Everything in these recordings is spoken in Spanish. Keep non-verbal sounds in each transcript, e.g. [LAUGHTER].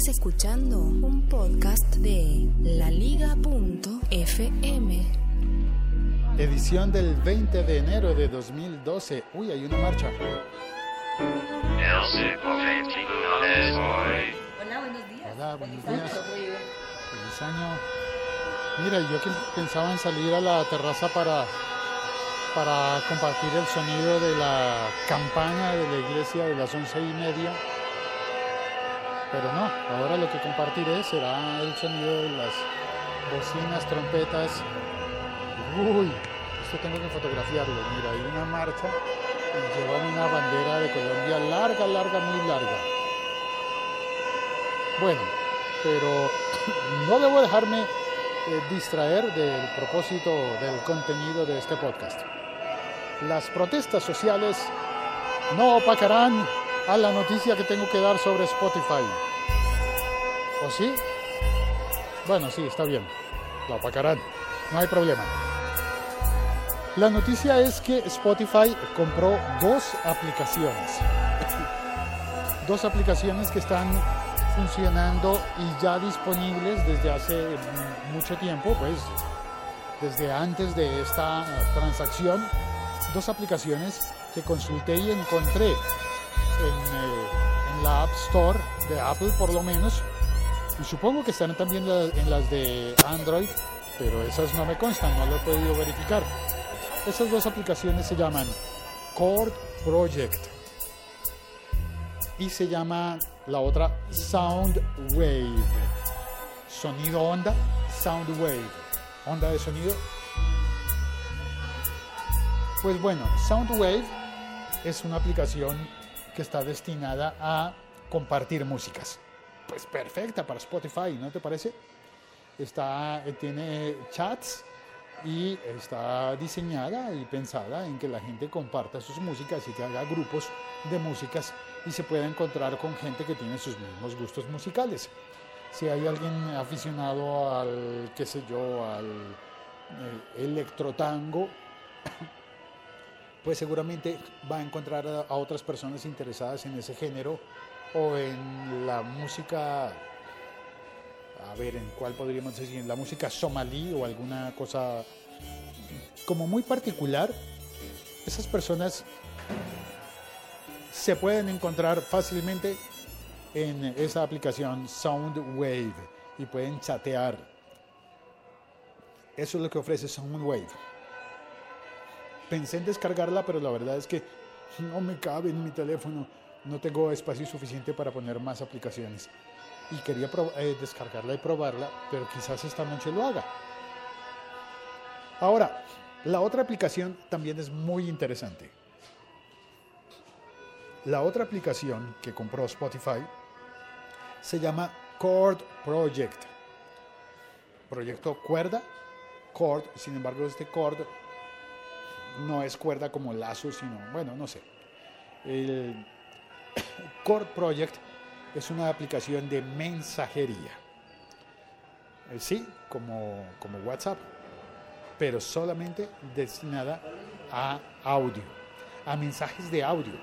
Estás escuchando un podcast de laliga.fm. Edición del 20 de enero de 2012. Uy, hay una marcha. Hola, buenos días. Hola, buenos días. Feliz año. Mira, yo que pensaba en salir a la terraza para, para compartir el sonido de la campaña de la iglesia de las once y media. Pero no, ahora lo que compartiré será el sonido de las bocinas, trompetas. Uy, esto tengo que fotografiarlo. Mira, hay una marcha y llevan una bandera de Colombia larga, larga, muy larga. Bueno, pero [CLEARS THROAT] no debo dejarme eh, distraer del propósito del contenido de este podcast. Las protestas sociales no opacarán a la noticia que tengo que dar sobre Spotify. ¿O sí? Bueno, sí, está bien. La opacarán. No hay problema. La noticia es que Spotify compró dos aplicaciones. [LAUGHS] Dos aplicaciones que están funcionando y ya disponibles desde hace mucho tiempo, pues desde antes de esta transacción. Dos aplicaciones que consulté y encontré en, eh, en la App Store de Apple por lo menos. Y supongo que están también en las de Android, pero esas no me constan, no lo he podido verificar. Esas dos aplicaciones se llaman Chord Project y se llama la otra Soundwave. Sonido onda, Soundwave. Onda de sonido. Pues bueno, Soundwave es una aplicación que está destinada a compartir músicas. Pues perfecta para Spotify, ¿no te parece? Está, eh, tiene chats y está diseñada y pensada en que la gente comparta sus músicas y que haga grupos de músicas y se pueda encontrar con gente que tiene sus mismos gustos musicales. Si hay alguien aficionado al, qué sé yo, al eh, electrotango, pues seguramente va a encontrar a, otras personas interesadas en ese género o en la música, a ver, en cuál podríamos decir, en la música somalí o alguna cosa como muy particular. Esas personas se pueden encontrar fácilmente en esa aplicación Soundwave y pueden chatear. Eso es lo que ofrece Soundwave. Pensé en descargarla, pero la verdad es que no me cabe en mi teléfono. No tengo espacio suficiente para poner más aplicaciones. Y quería eh, descargarla y probarla, pero quizás esta noche lo haga. Ahora, la otra aplicación también es muy interesante. La otra aplicación que compró Spotify se llama Chord Project. Proyecto cuerda, chord, sin embargo este chord no es cuerda como lazo, sino, bueno, no sé. El [COUGHS] Chord Project es una aplicación de mensajería. Eh, Sí, como, como WhatsApp, pero solamente destinada a audio, a mensajes de audio.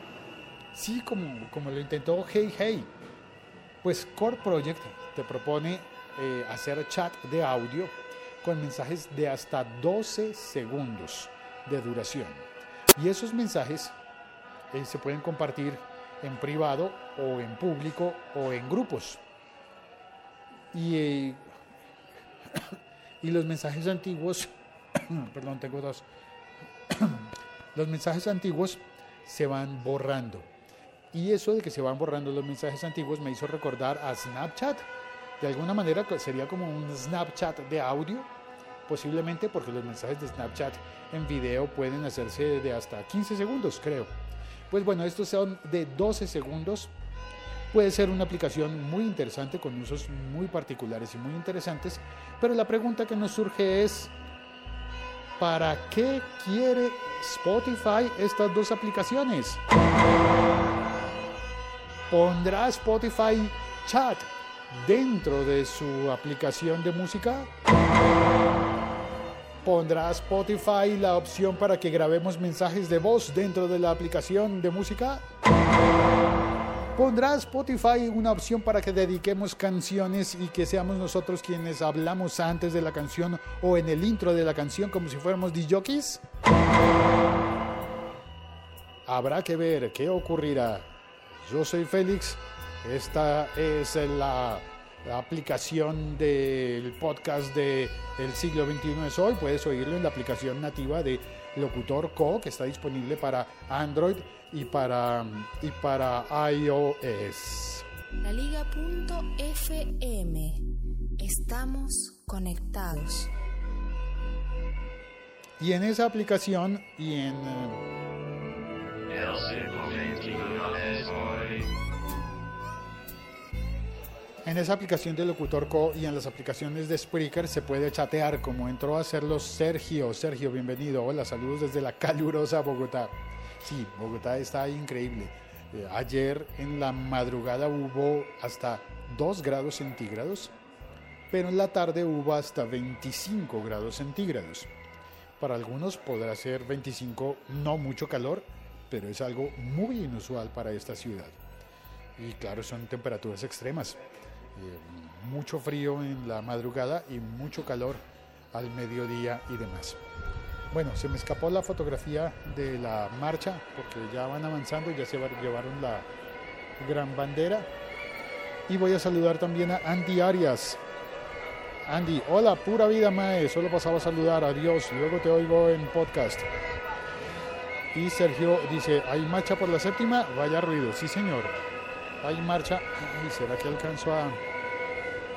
Sí, como, como lo intentó Hey Hey. Pues Core Project te propone eh, hacer chat de audio con mensajes de hasta 12 segundos de duración. Y esos mensajes eh, se pueden compartir en privado o en público o en grupos. Y, eh, [COUGHS] y los mensajes antiguos, [COUGHS] perdón, tengo dos. [COUGHS] los mensajes antiguos se van borrando. Y eso de que se van borrando los mensajes antiguos me hizo recordar a Snapchat. De alguna manera co- sería como un Snapchat de audio, posiblemente porque los mensajes de Snapchat en video pueden hacerse de hasta 15 segundos, creo. Pues bueno, estos son de 12 segundos. Puede ser una aplicación muy interesante con usos muy particulares y muy interesantes, pero la pregunta que nos surge es, ¿para qué quiere Spotify estas dos aplicaciones? ¿Pondrá Spotify chat dentro de su aplicación de música? ¿Pondrá Spotify la opción para que grabemos mensajes de voz dentro de la aplicación de música? Pondrá Spotify una opción para que dediquemos canciones y que seamos nosotros quienes hablamos antes de la canción o en el intro de la canción como si fuéramos DJs? Habrá que ver qué ocurrirá. Yo soy Félix. Esta es la, la aplicación del podcast de El siglo XXI es hoy. Puedes oírlo en la aplicación nativa de Locutor Co, que está disponible para Android y para, y para iOS. La Liga.fm. Estamos conectados. Y en esa aplicación y en... eh, El Simple 21 En esa aplicación de Locutor Co y en las aplicaciones de Spreaker se puede chatear como entró a hacerlo Sergio. Sergio, bienvenido. Hola, saludos desde la calurosa Bogotá. Sí, Bogotá está increíble. Eh, ayer en la madrugada hubo hasta 2 grados centígrados, pero en la tarde hubo hasta 25 grados centígrados. Para algunos podrá ser 25, no mucho calor, pero es algo muy inusual para esta ciudad. Y claro, son temperaturas extremas. Eh, mucho frío en la madrugada y mucho calor al mediodía y demás. Bueno, se me escapó la fotografía de la marcha porque ya van avanzando, ya se va- llevaron la gran bandera. Y voy a saludar también a Andy Arias. Andy, hola, pura vida, Mae. Solo pasaba a saludar, adiós. Luego te oigo en podcast. Y Sergio dice, ¿hay marcha por la séptima? Vaya ruido. Sí, señor. Hay marcha. Ay, ¿será que alcanzo a,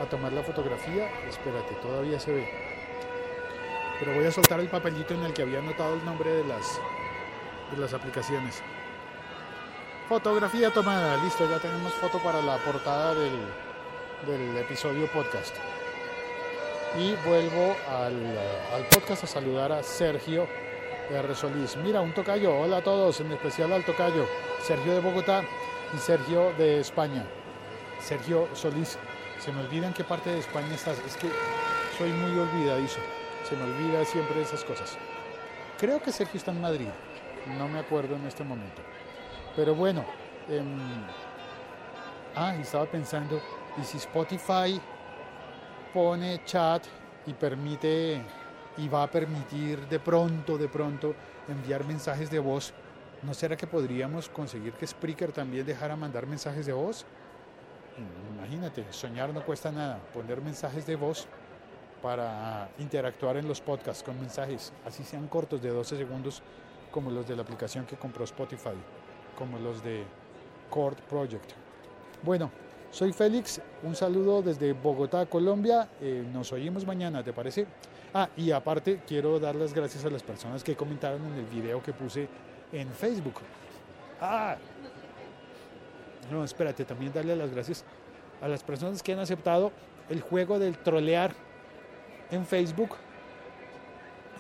a tomar la fotografía? Espérate, todavía se ve. Pero voy a soltar el papelito en el que había anotado el nombre de las, de las aplicaciones. Fotografía tomada. Listo, ya tenemos foto para la portada del, del episodio podcast. Y vuelvo al, al podcast a saludar a Sergio R. Solís. Mira, un tocayo. Hola a todos, en especial al tocayo. Sergio de Bogotá y Sergio de España. Sergio Solís. Se me olvida en qué parte de España estás. Es que soy muy olvidadizo. Se me olvida siempre esas cosas. Creo que Sergio está en Madrid. No me acuerdo en este momento. Pero bueno. em, ah, estaba pensando, ¿y si Spotify pone chat y permite y va a permitir de pronto, de pronto enviar mensajes de voz, ¿no será que podríamos conseguir que Spreaker también dejara mandar mensajes de voz? Imagínate, soñar no cuesta nada, poner mensajes de voz para interactuar en los podcasts con mensajes, así sean cortos de 12 segundos, como los de la aplicación que compró Spotify, como los de Chord Project. Bueno, soy Félix, un saludo desde Bogotá, Colombia. Eh, nos oímos mañana, ¿te parece? Ah, y aparte quiero dar las gracias a las personas que comentaron en el video que puse en Facebook. Ah, no, espérate, también darle las gracias a las personas que han aceptado el juego del trolear en Facebook,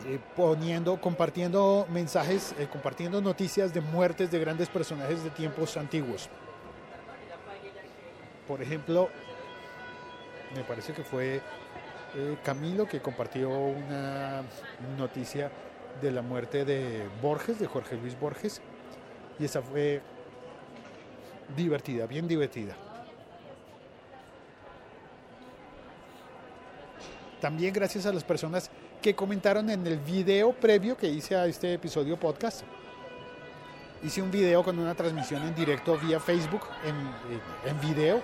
eh, poniendo, compartiendo mensajes, eh, compartiendo noticias de muertes de grandes personajes de tiempos antiguos. Por ejemplo, me parece que fue eh, Camilo que compartió una noticia de la muerte de Borges, de Jorge Luis Borges, y esa fue divertida, bien divertida. También gracias a las personas que comentaron en el video previo que hice a este episodio podcast. Hice un video con una transmisión en directo vía Facebook, en, video,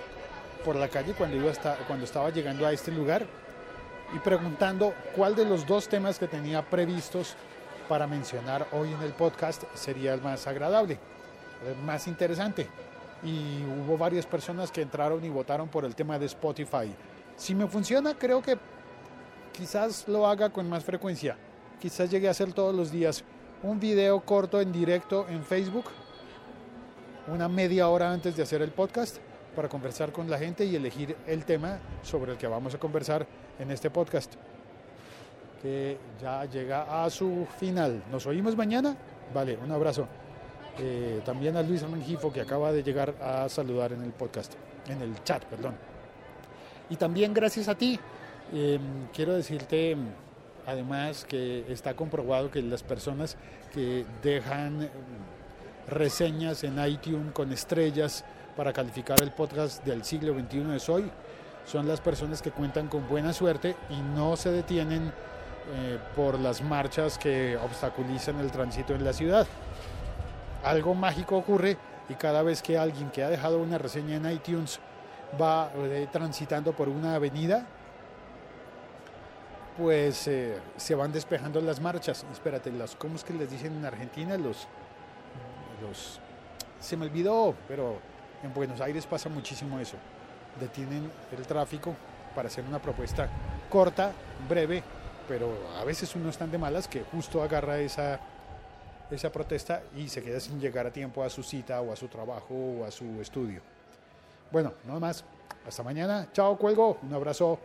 por la calle cuando, iba hasta, cuando estaba llegando a este lugar y preguntando cuál de los dos temas que tenía previstos para mencionar hoy en el podcast sería el más agradable, el más interesante. Y hubo varias personas que entraron y votaron por el tema de Spotify. Si me funciona, creo que quizás lo haga con más frecuencia. Quizás llegue a hacer todos los días un video corto en directo en Facebook, una media hora antes de hacer el podcast, para conversar con la gente y elegir el tema sobre el que vamos a conversar en este podcast, que ya llega a su final. ¿Nos oímos mañana? Vale, un abrazo. Eh, también a Luis Mangifo, que acaba de llegar a saludar en el podcast, en el chat, perdón. Y también gracias a ti, eh, quiero decirte además que está comprobado que las personas que dejan eh, reseñas en iTunes con estrellas para calificar el podcast del siglo XXI de Soy son las personas que cuentan con buena suerte y no se detienen eh, por las marchas que obstaculizan el tránsito en la ciudad. Algo mágico ocurre y cada vez que alguien que ha dejado una reseña en iTunes va eh, transitando por una avenida, pues eh, se van despejando las marchas. Espérate, las, ¿cómo es que les dicen en Argentina? Los, los, se me olvidó, pero en Buenos Aires pasa muchísimo eso. Detienen el tráfico para hacer una propuesta corta, breve, pero a veces uno es tan de malas que justo agarra esa, esa protesta y se queda sin llegar a tiempo a su cita o a su trabajo o a su estudio. Bueno, nada más. Hasta mañana. Chao, cuelgo. Un abrazo.